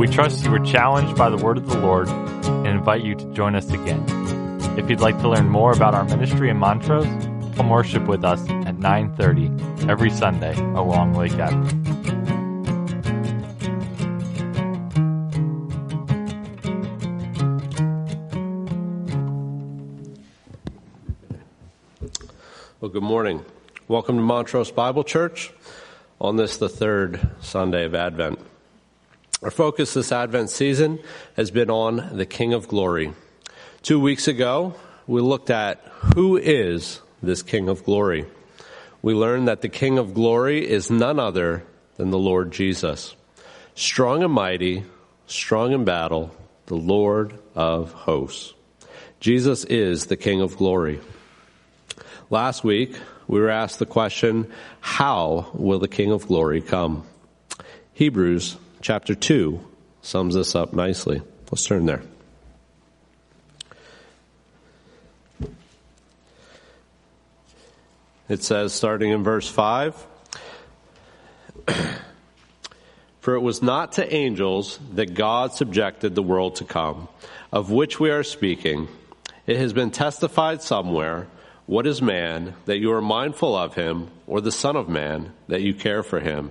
We trust you were challenged by the word of the Lord and invite you to join us again. If you'd like to learn more about our ministry in Montrose, come worship with us at 9:30 every Sunday along Lake Avenue. Well, good morning. Welcome to Montrose Bible Church on this, the third Sunday of Advent. Our focus this Advent season has been on the King of Glory. Two weeks ago, we looked at who is this King of Glory. We learned that the King of Glory is none other than the Lord Jesus. Strong and mighty, strong in battle, the Lord of hosts. Jesus is the King of Glory. Last week, we were asked the question, how will the King of Glory come? Hebrews chapter 2 sums this up nicely. Let's turn there. It says, starting in verse 5, For it was not to angels that God subjected the world to come, of which we are speaking. It has been testified somewhere what is man that you are mindful of him, or the Son of Man that you care for him?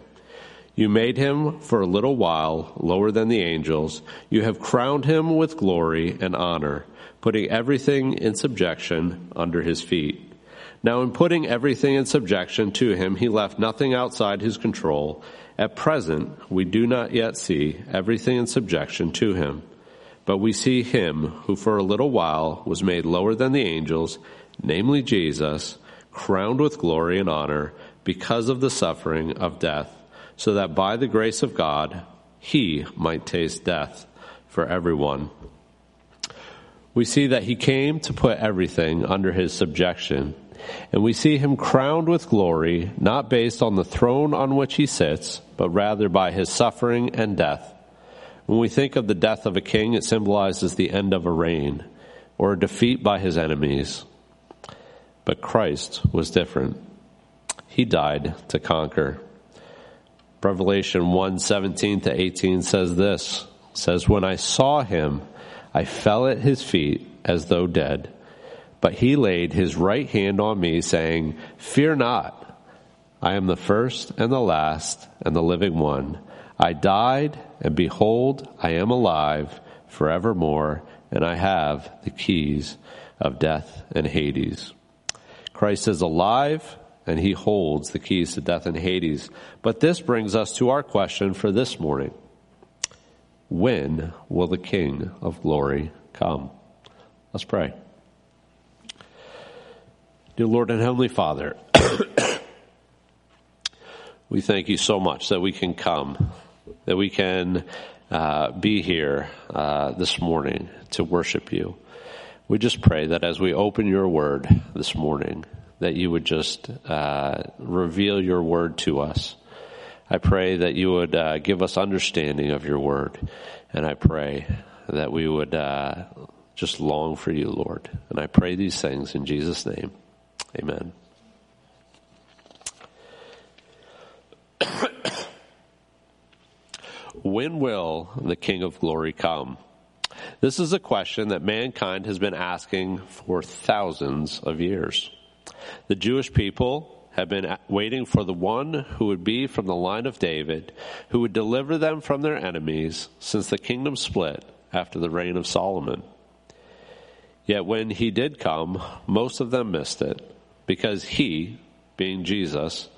You made him for a little while lower than the angels. You have crowned him with glory and honor, putting everything in subjection under his feet. Now, in putting everything in subjection to him, he left nothing outside his control. At present, we do not yet see everything in subjection to him. But we see him who for a little while was made lower than the angels namely Jesus, crowned with glory and honor because of the suffering of death, so that by the grace of God he might taste death for everyone. We see that he came to put everything under his subjection, and we see him crowned with glory, not based on the throne on which he sits, but rather by his suffering and death. When we think of the death of a king, it symbolizes the end of a reign or a defeat by his enemies. But Christ was different. He died to conquer. Revelation 1 17 to 18 says this says, When I saw him, I fell at his feet as though dead. But he laid his right hand on me, saying, Fear not. I am the first and the last and the living one. I died, and behold, I am alive forevermore, and I have the keys of death and Hades. Christ is alive and he holds the keys to death and Hades. But this brings us to our question for this morning. When will the King of glory come? Let's pray. Dear Lord and Heavenly Father, we thank you so much that we can come, that we can uh, be here uh, this morning to worship you. We just pray that as we open your word this morning, that you would just uh, reveal your word to us. I pray that you would uh, give us understanding of your word. And I pray that we would uh, just long for you, Lord. And I pray these things in Jesus' name. Amen. when will the King of Glory come? This is a question that mankind has been asking for thousands of years. The Jewish people have been waiting for the one who would be from the line of David, who would deliver them from their enemies since the kingdom split after the reign of Solomon. Yet when he did come, most of them missed it because he, being Jesus,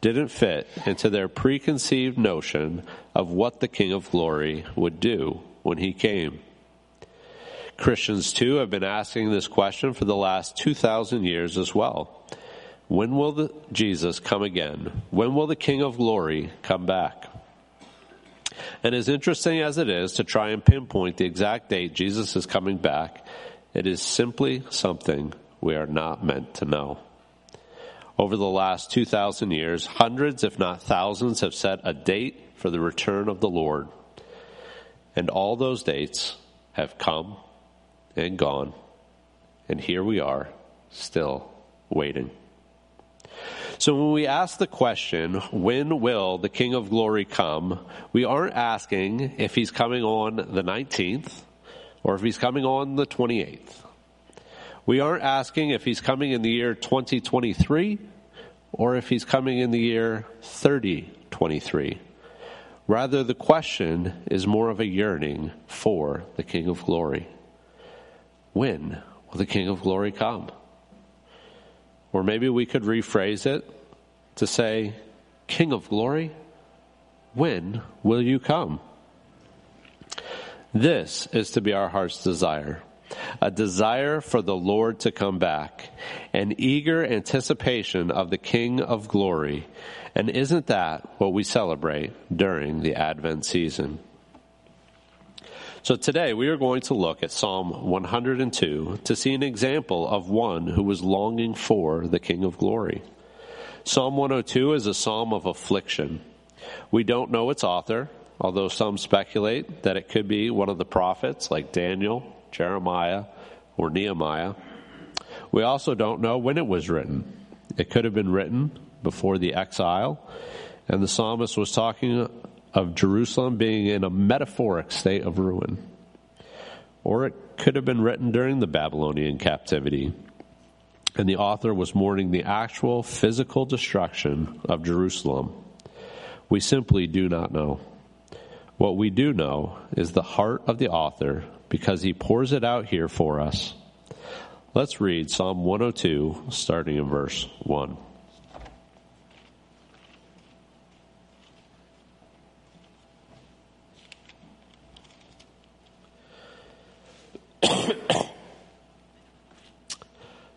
didn't fit into their preconceived notion of what the King of Glory would do when he came. Christians, too, have been asking this question for the last 2,000 years as well. When will Jesus come again? When will the King of Glory come back? And as interesting as it is to try and pinpoint the exact date Jesus is coming back, it is simply something we are not meant to know. Over the last 2,000 years, hundreds, if not thousands, have set a date for the return of the Lord. And all those dates have come and gone. And here we are, still waiting. So when we ask the question, when will the King of Glory come? We aren't asking if he's coming on the 19th or if he's coming on the 28th. We aren't asking if he's coming in the year 2023 or if he's coming in the year 3023. Rather, the question is more of a yearning for the King of Glory. When will the King of Glory come? Or maybe we could rephrase it to say, King of Glory, when will you come? This is to be our heart's desire a desire for the Lord to come back, an eager anticipation of the King of glory. And isn't that what we celebrate during the Advent season? So today we are going to look at Psalm 102 to see an example of one who was longing for the King of glory. Psalm 102 is a psalm of affliction. We don't know its author, although some speculate that it could be one of the prophets like Daniel Jeremiah, or Nehemiah. We also don't know when it was written. It could have been written before the exile, and the psalmist was talking of Jerusalem being in a metaphoric state of ruin. Or it could have been written during the Babylonian captivity, and the author was mourning the actual physical destruction of Jerusalem. We simply do not know. What we do know is the heart of the author because he pours it out here for us. Let's read Psalm 102, starting in verse 1.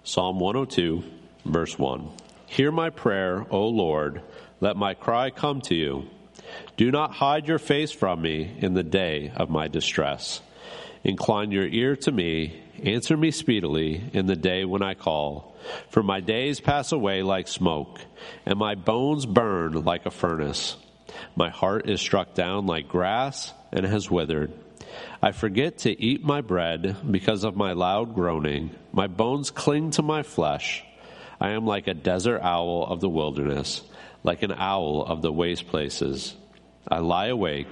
Psalm 102, verse 1. Hear my prayer, O Lord. Let my cry come to you. Do not hide your face from me in the day of my distress. Incline your ear to me, answer me speedily in the day when I call. For my days pass away like smoke, and my bones burn like a furnace. My heart is struck down like grass and has withered. I forget to eat my bread because of my loud groaning. My bones cling to my flesh. I am like a desert owl of the wilderness, like an owl of the waste places. I lie awake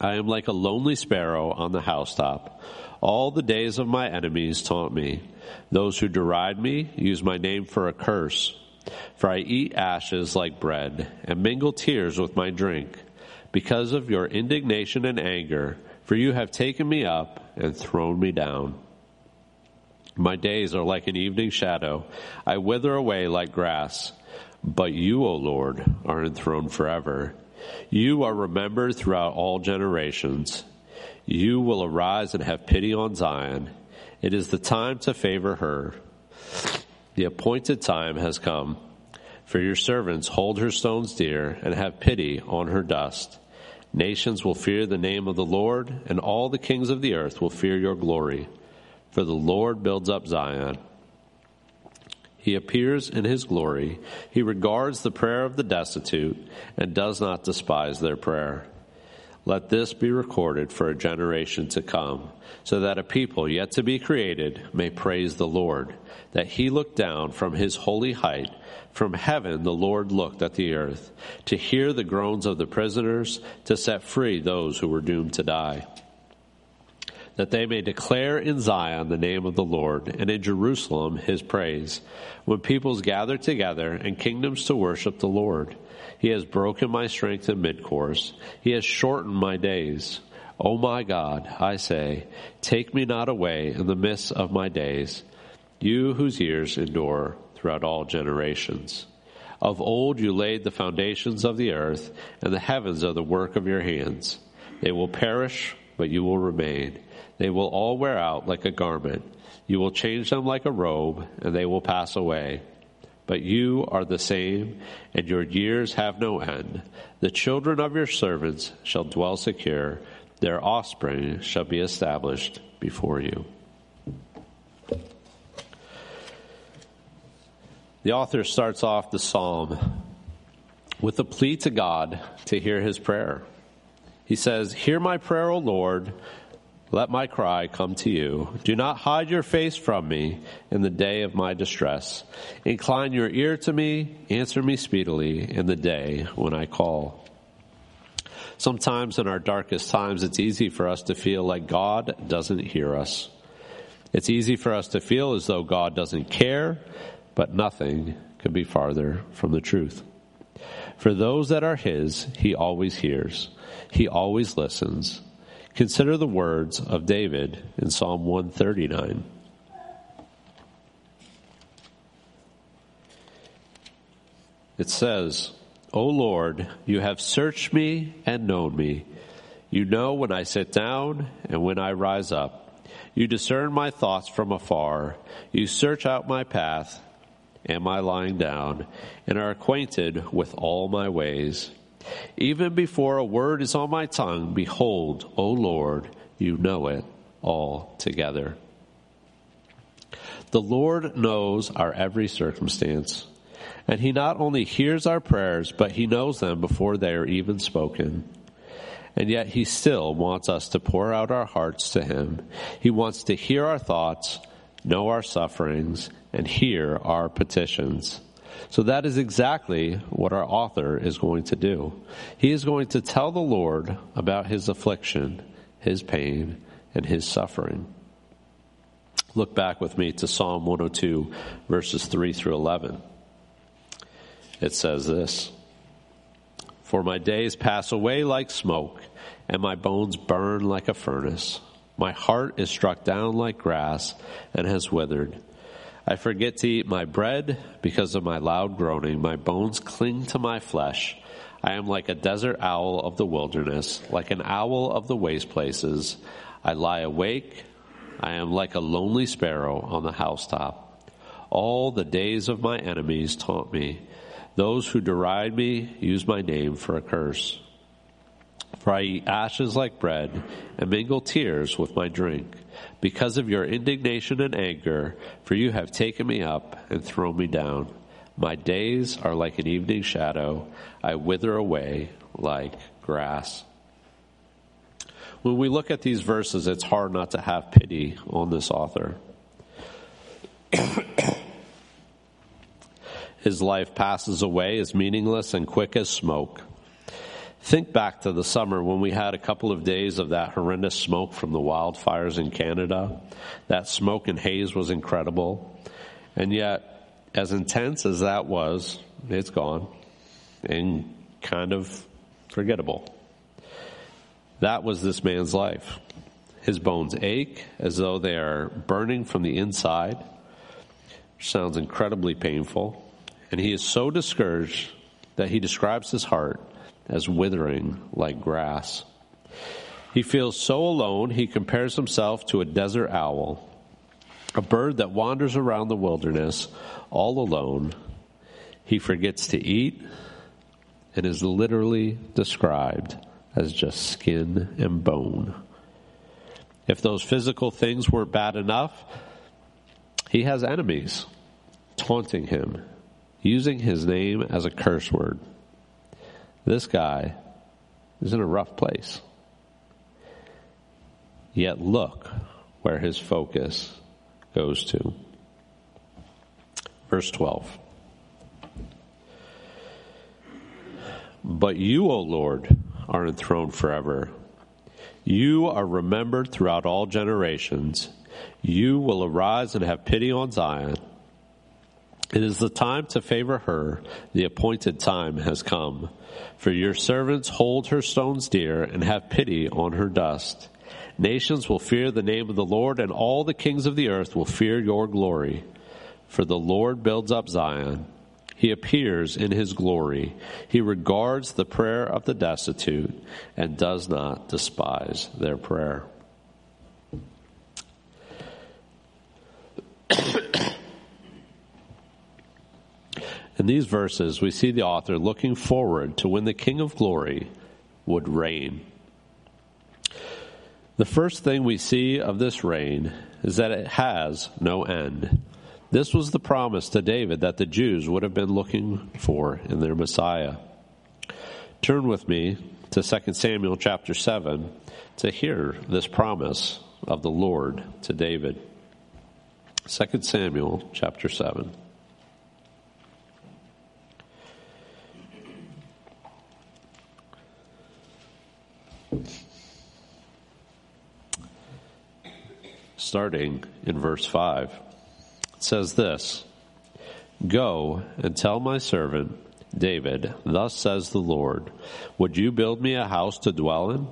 I am like a lonely sparrow on the housetop. All the days of my enemies taunt me. Those who deride me use my name for a curse. For I eat ashes like bread and mingle tears with my drink because of your indignation and anger, for you have taken me up and thrown me down. My days are like an evening shadow. I wither away like grass. But you, O Lord, are enthroned forever. You are remembered throughout all generations. You will arise and have pity on Zion. It is the time to favor her. The appointed time has come. For your servants hold her stones dear and have pity on her dust. Nations will fear the name of the Lord, and all the kings of the earth will fear your glory. For the Lord builds up Zion he appears in his glory. He regards the prayer of the destitute and does not despise their prayer. Let this be recorded for a generation to come, so that a people yet to be created may praise the Lord, that he looked down from his holy height. From heaven the Lord looked at the earth, to hear the groans of the prisoners, to set free those who were doomed to die that they may declare in Zion the name of the Lord, and in Jerusalem his praise, when peoples gather together and kingdoms to worship the Lord. He has broken my strength in mid-course. He has shortened my days. O my God, I say, take me not away in the midst of my days, you whose years endure throughout all generations. Of old you laid the foundations of the earth, and the heavens are the work of your hands. They will perish, but you will remain they will all wear out like a garment. You will change them like a robe, and they will pass away. But you are the same, and your years have no end. The children of your servants shall dwell secure, their offspring shall be established before you. The author starts off the psalm with a plea to God to hear his prayer. He says, Hear my prayer, O Lord. Let my cry come to you. Do not hide your face from me in the day of my distress. Incline your ear to me, answer me speedily in the day when I call. Sometimes in our darkest times, it's easy for us to feel like God doesn't hear us. It's easy for us to feel as though God doesn't care, but nothing could be farther from the truth. For those that are His, He always hears. He always listens Consider the words of David in Psalm 139. It says, O Lord, you have searched me and known me. You know when I sit down and when I rise up. You discern my thoughts from afar. You search out my path and my lying down and are acquainted with all my ways. Even before a word is on my tongue, behold, O Lord, you know it all together. The Lord knows our every circumstance, and He not only hears our prayers, but He knows them before they are even spoken. And yet He still wants us to pour out our hearts to Him. He wants to hear our thoughts, know our sufferings, and hear our petitions. So that is exactly what our author is going to do. He is going to tell the Lord about his affliction, his pain, and his suffering. Look back with me to Psalm 102, verses 3 through 11. It says this For my days pass away like smoke, and my bones burn like a furnace. My heart is struck down like grass and has withered. I forget to eat my bread because of my loud groaning. My bones cling to my flesh. I am like a desert owl of the wilderness, like an owl of the waste places. I lie awake. I am like a lonely sparrow on the housetop. All the days of my enemies taunt me. Those who deride me use my name for a curse. For I eat ashes like bread and mingle tears with my drink because of your indignation and anger, for you have taken me up and thrown me down. My days are like an evening shadow. I wither away like grass. When we look at these verses, it's hard not to have pity on this author. His life passes away as meaningless and quick as smoke. Think back to the summer when we had a couple of days of that horrendous smoke from the wildfires in Canada. That smoke and haze was incredible. And yet, as intense as that was, it's gone and kind of forgettable. That was this man's life. His bones ache as though they are burning from the inside. Sounds incredibly painful. And he is so discouraged that he describes his heart as withering like grass. He feels so alone, he compares himself to a desert owl, a bird that wanders around the wilderness all alone. He forgets to eat and is literally described as just skin and bone. If those physical things weren't bad enough, he has enemies taunting him, using his name as a curse word. This guy is in a rough place. Yet look where his focus goes to. Verse 12. But you, O Lord, are enthroned forever. You are remembered throughout all generations. You will arise and have pity on Zion. It is the time to favor her. The appointed time has come. For your servants hold her stones dear and have pity on her dust. Nations will fear the name of the Lord, and all the kings of the earth will fear your glory. For the Lord builds up Zion. He appears in his glory. He regards the prayer of the destitute and does not despise their prayer. In these verses, we see the author looking forward to when the King of Glory would reign. The first thing we see of this reign is that it has no end. This was the promise to David that the Jews would have been looking for in their Messiah. Turn with me to 2 Samuel chapter 7 to hear this promise of the Lord to David. 2 Samuel chapter 7. Starting in verse 5, it says this Go and tell my servant David, Thus says the Lord, Would you build me a house to dwell in?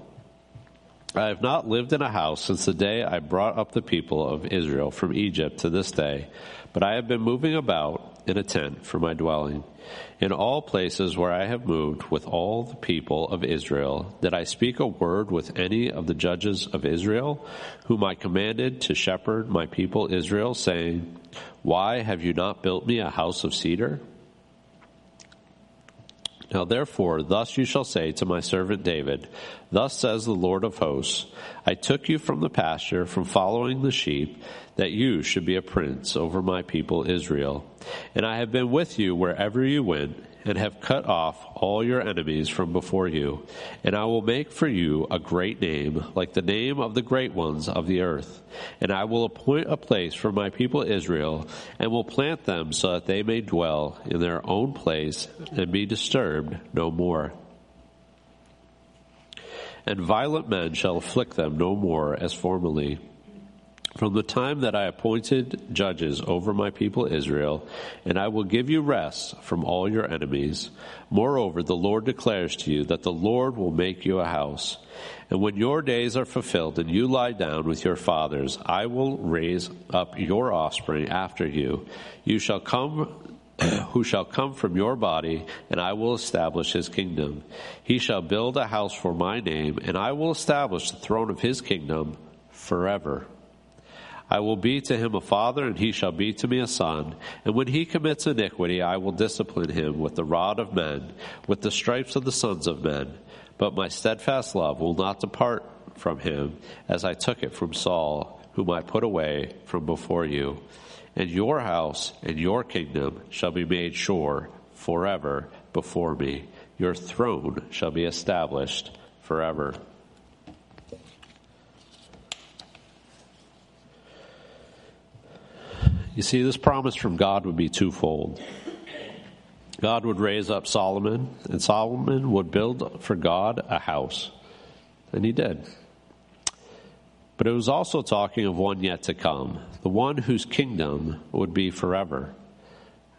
I have not lived in a house since the day I brought up the people of Israel from Egypt to this day, but I have been moving about in a tent for my dwelling. In all places where I have moved with all the people of Israel, did I speak a word with any of the judges of Israel, whom I commanded to shepherd my people Israel, saying, Why have you not built me a house of cedar? Now therefore, thus you shall say to my servant David, Thus says the Lord of hosts, I took you from the pasture, from following the sheep, that you should be a prince over my people Israel. And I have been with you wherever you went, and have cut off all your enemies from before you. And I will make for you a great name, like the name of the great ones of the earth. And I will appoint a place for my people Israel, and will plant them so that they may dwell in their own place and be disturbed no more. And violent men shall afflict them no more as formerly from the time that I appointed judges over my people Israel, and I will give you rest from all your enemies. Moreover, the Lord declares to you that the Lord will make you a house. And when your days are fulfilled and you lie down with your fathers, I will raise up your offspring after you. You shall come who shall come from your body, and I will establish his kingdom. He shall build a house for my name, and I will establish the throne of his kingdom forever. I will be to him a father, and he shall be to me a son. And when he commits iniquity, I will discipline him with the rod of men, with the stripes of the sons of men. But my steadfast love will not depart from him, as I took it from Saul, whom I put away from before you. And your house and your kingdom shall be made sure forever before me. Your throne shall be established forever. You see, this promise from God would be twofold. God would raise up Solomon, and Solomon would build for God a house. And he did. But it was also talking of one yet to come, the one whose kingdom would be forever.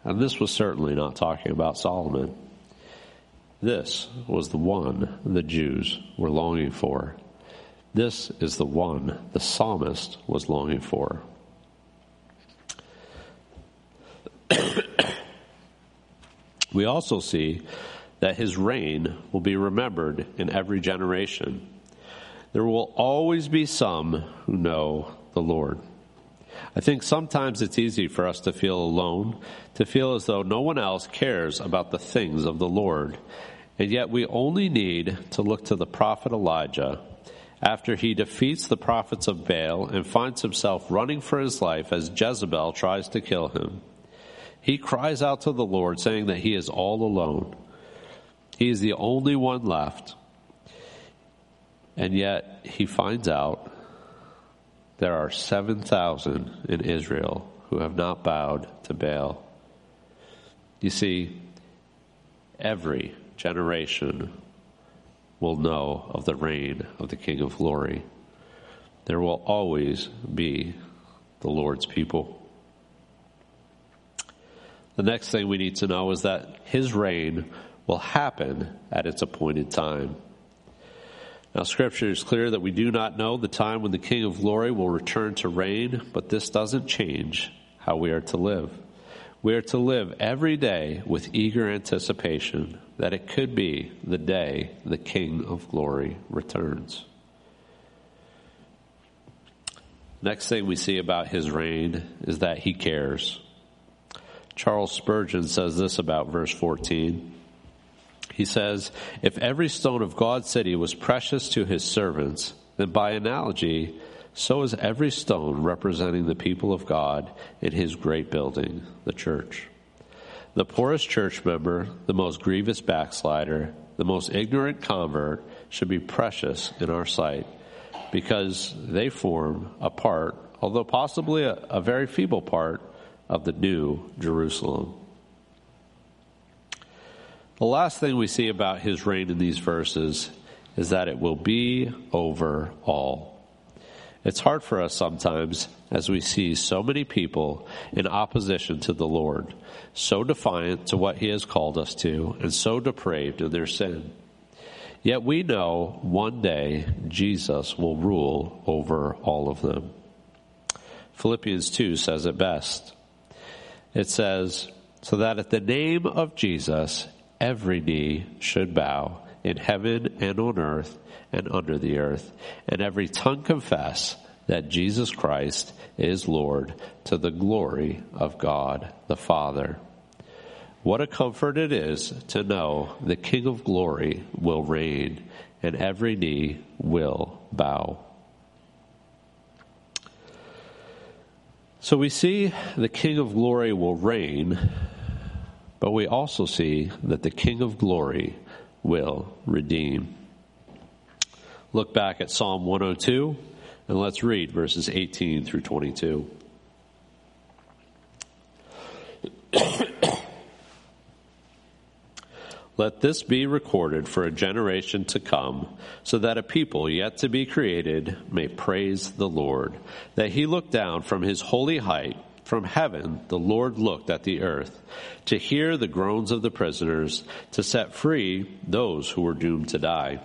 And this was certainly not talking about Solomon. This was the one the Jews were longing for. This is the one the psalmist was longing for. We also see that his reign will be remembered in every generation. There will always be some who know the Lord. I think sometimes it's easy for us to feel alone, to feel as though no one else cares about the things of the Lord. And yet we only need to look to the prophet Elijah after he defeats the prophets of Baal and finds himself running for his life as Jezebel tries to kill him. He cries out to the Lord, saying that he is all alone. He is the only one left. And yet he finds out there are 7,000 in Israel who have not bowed to Baal. You see, every generation will know of the reign of the King of Glory. There will always be the Lord's people. The next thing we need to know is that his reign will happen at its appointed time. Now, Scripture is clear that we do not know the time when the King of Glory will return to reign, but this doesn't change how we are to live. We are to live every day with eager anticipation that it could be the day the King of Glory returns. Next thing we see about his reign is that he cares. Charles Spurgeon says this about verse 14. He says, If every stone of God's city was precious to his servants, then by analogy, so is every stone representing the people of God in his great building, the church. the poorest church member, the most grievous backslider, the most ignorant convert should be precious in our sight because they form a part, although possibly a, a very feeble part, of the new Jerusalem. The last thing we see about his reign in these verses is that it will be over all. It's hard for us sometimes as we see so many people in opposition to the Lord, so defiant to what He has called us to, and so depraved in their sin. Yet we know one day Jesus will rule over all of them. Philippians 2 says it best. It says, So that at the name of Jesus, every knee should bow in heaven and on earth and under the earth, and every tongue confess that Jesus Christ is Lord to the glory of God the Father. What a comfort it is to know the King of glory will reign and every knee will bow. So we see the King of glory will reign, but we also see that the King of glory will redeem. Look back at Psalm 102 and let's read verses 18 through 22. Let this be recorded for a generation to come, so that a people yet to be created may praise the Lord. That he looked down from his holy height. From heaven, the Lord looked at the earth to hear the groans of the prisoners, to set free those who were doomed to die,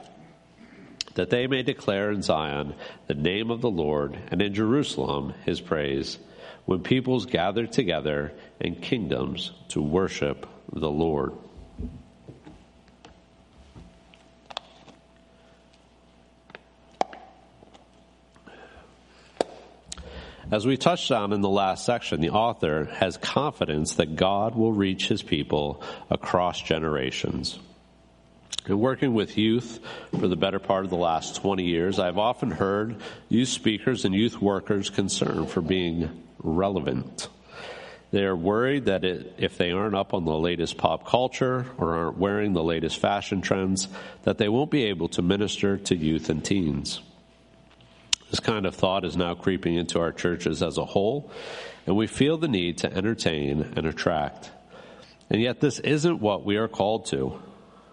that they may declare in Zion the name of the Lord, and in Jerusalem his praise, when peoples gather together and kingdoms to worship the Lord. As we touched on in the last section, the author has confidence that God will reach his people across generations. In working with youth for the better part of the last 20 years, I've often heard youth speakers and youth workers concerned for being relevant. They are worried that it, if they aren't up on the latest pop culture or aren't wearing the latest fashion trends, that they won't be able to minister to youth and teens. This kind of thought is now creeping into our churches as a whole, and we feel the need to entertain and attract. And yet, this isn't what we are called to.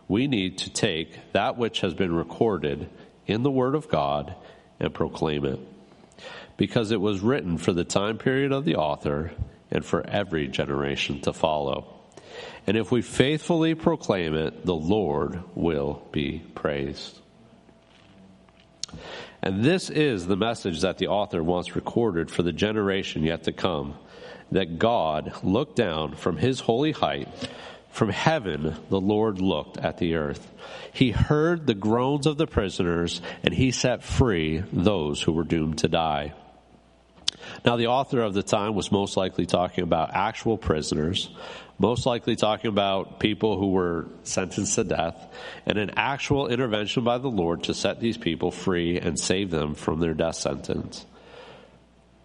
We need to take that which has been recorded in the Word of God and proclaim it. Because it was written for the time period of the author and for every generation to follow. And if we faithfully proclaim it, the Lord will be praised. And this is the message that the author wants recorded for the generation yet to come that God looked down from his holy height. From heaven, the Lord looked at the earth. He heard the groans of the prisoners, and he set free those who were doomed to die. Now, the author of the time was most likely talking about actual prisoners, most likely talking about people who were sentenced to death, and an actual intervention by the Lord to set these people free and save them from their death sentence.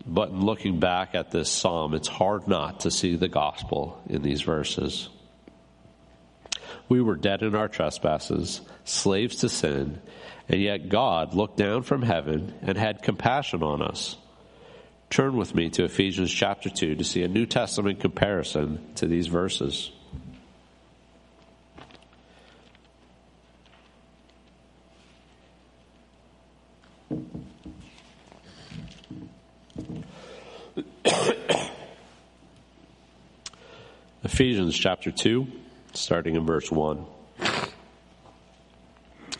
But in looking back at this psalm, it's hard not to see the gospel in these verses. We were dead in our trespasses, slaves to sin, and yet God looked down from heaven and had compassion on us Turn with me to Ephesians chapter 2 to see a New Testament comparison to these verses. Ephesians chapter 2, starting in verse 1.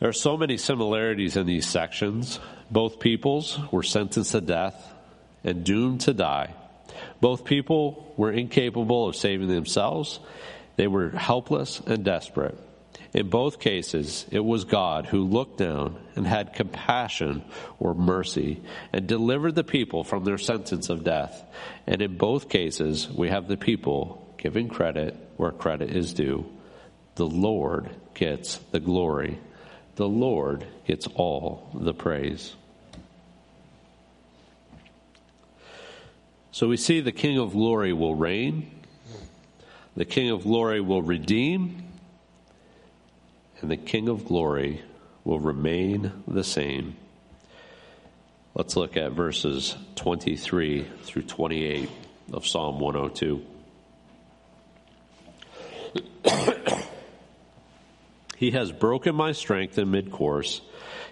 There are so many similarities in these sections. Both peoples were sentenced to death and doomed to die. Both people were incapable of saving themselves. They were helpless and desperate. In both cases, it was God who looked down and had compassion or mercy and delivered the people from their sentence of death. And in both cases, we have the people giving credit where credit is due. The Lord gets the glory. The Lord gets all the praise. So we see the King of glory will reign, the King of glory will redeem, and the King of glory will remain the same. Let's look at verses 23 through 28 of Psalm 102. he has broken my strength in mid course,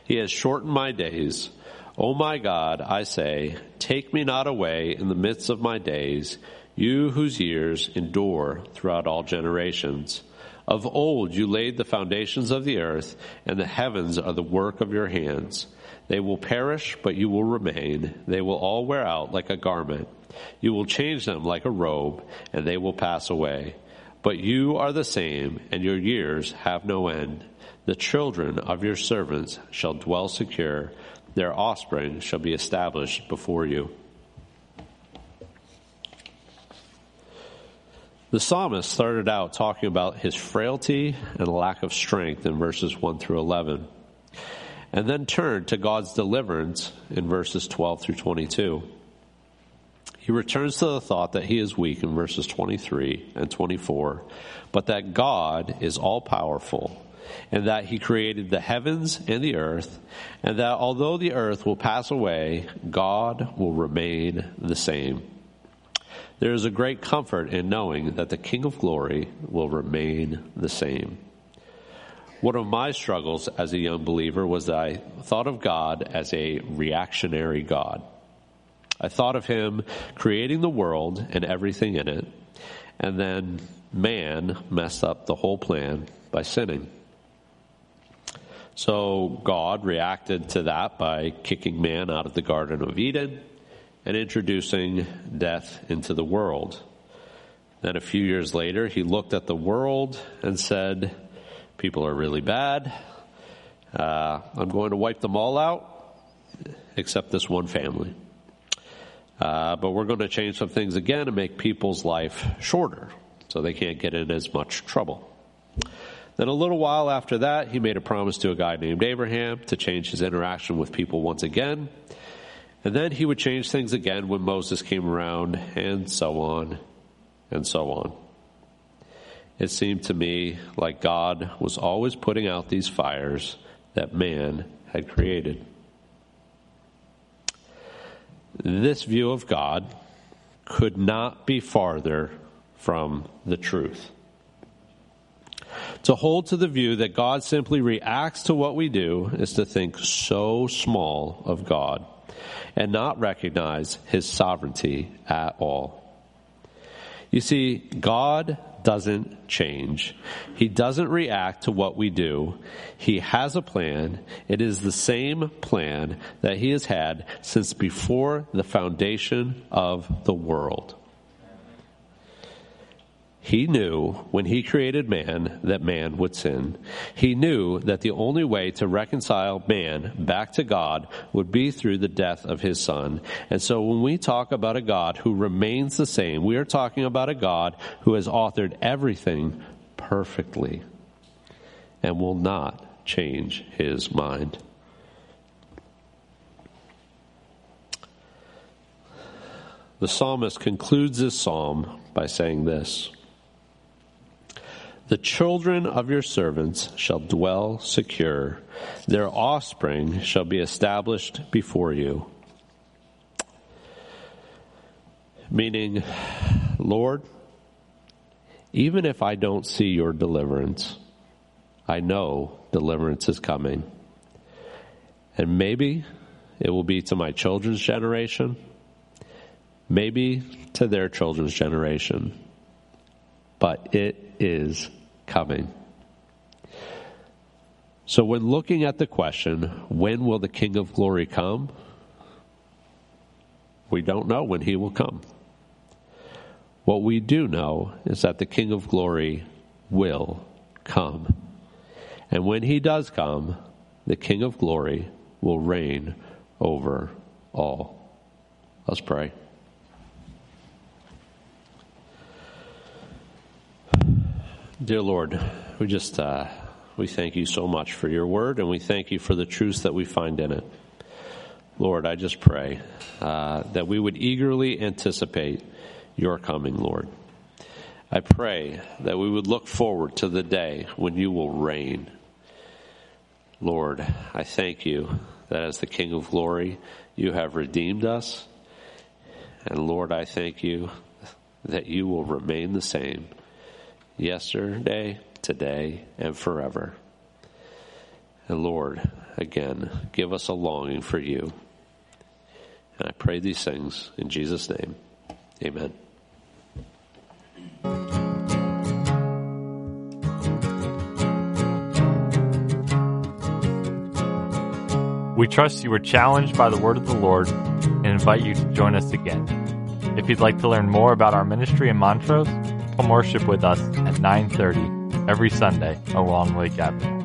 he has shortened my days. O my God, I say, take me not away in the midst of my days, you whose years endure throughout all generations. Of old you laid the foundations of the earth, and the heavens are the work of your hands. They will perish, but you will remain. They will all wear out like a garment. You will change them like a robe, and they will pass away. But you are the same, and your years have no end. The children of your servants shall dwell secure their offspring shall be established before you. The psalmist started out talking about his frailty and lack of strength in verses 1 through 11, and then turned to God's deliverance in verses 12 through 22. He returns to the thought that he is weak in verses 23 and 24, but that God is all powerful and that he created the heavens and the earth, and that although the earth will pass away, God will remain the same. There is a great comfort in knowing that the King of glory will remain the same. One of my struggles as a young believer was that I thought of God as a reactionary God. I thought of Him creating the world and everything in it, and then man messed up the whole plan by sinning. So God reacted to that by kicking man out of the Garden of Eden and introducing death into the world. Then a few years later, he looked at the world and said, People are really bad. Uh, I'm going to wipe them all out except this one family. Uh, but we're going to change some things again and make people's life shorter so they can't get in as much trouble. Then a little while after that, he made a promise to a guy named Abraham to change his interaction with people once again. And then he would change things again when Moses came around, and so on, and so on. It seemed to me like God was always putting out these fires that man had created. This view of God could not be farther from the truth. To hold to the view that God simply reacts to what we do is to think so small of God and not recognize his sovereignty at all. You see, God doesn't change. He doesn't react to what we do. He has a plan. It is the same plan that he has had since before the foundation of the world. He knew when he created man that man would sin. He knew that the only way to reconcile man back to God would be through the death of his son. And so when we talk about a God who remains the same, we are talking about a God who has authored everything perfectly and will not change his mind. The psalmist concludes this psalm by saying this. The children of your servants shall dwell secure, their offspring shall be established before you. Meaning, Lord, Even if I don't see your deliverance, I know deliverance is coming. And maybe it will be to my children's generation, maybe to their children's generation, but it is coming. So, when looking at the question, when will the King of Glory come? We don't know when he will come. What we do know is that the King of Glory will come. And when he does come, the King of Glory will reign over all. Let's pray. Dear Lord, we just uh, we thank you so much for your word, and we thank you for the truths that we find in it. Lord, I just pray uh, that we would eagerly anticipate your coming, Lord. I pray that we would look forward to the day when you will reign. Lord, I thank you that as the King of glory, you have redeemed us. And Lord, I thank you that you will remain the same yesterday, today, and forever. And Lord, again, give us a longing for you. And I pray these things in Jesus' name. Amen. We trust you were challenged by the word of the Lord and invite you to join us again. If you'd like to learn more about our ministry in Montrose, come worship with us 9:30 every Sunday along Lake Avenue.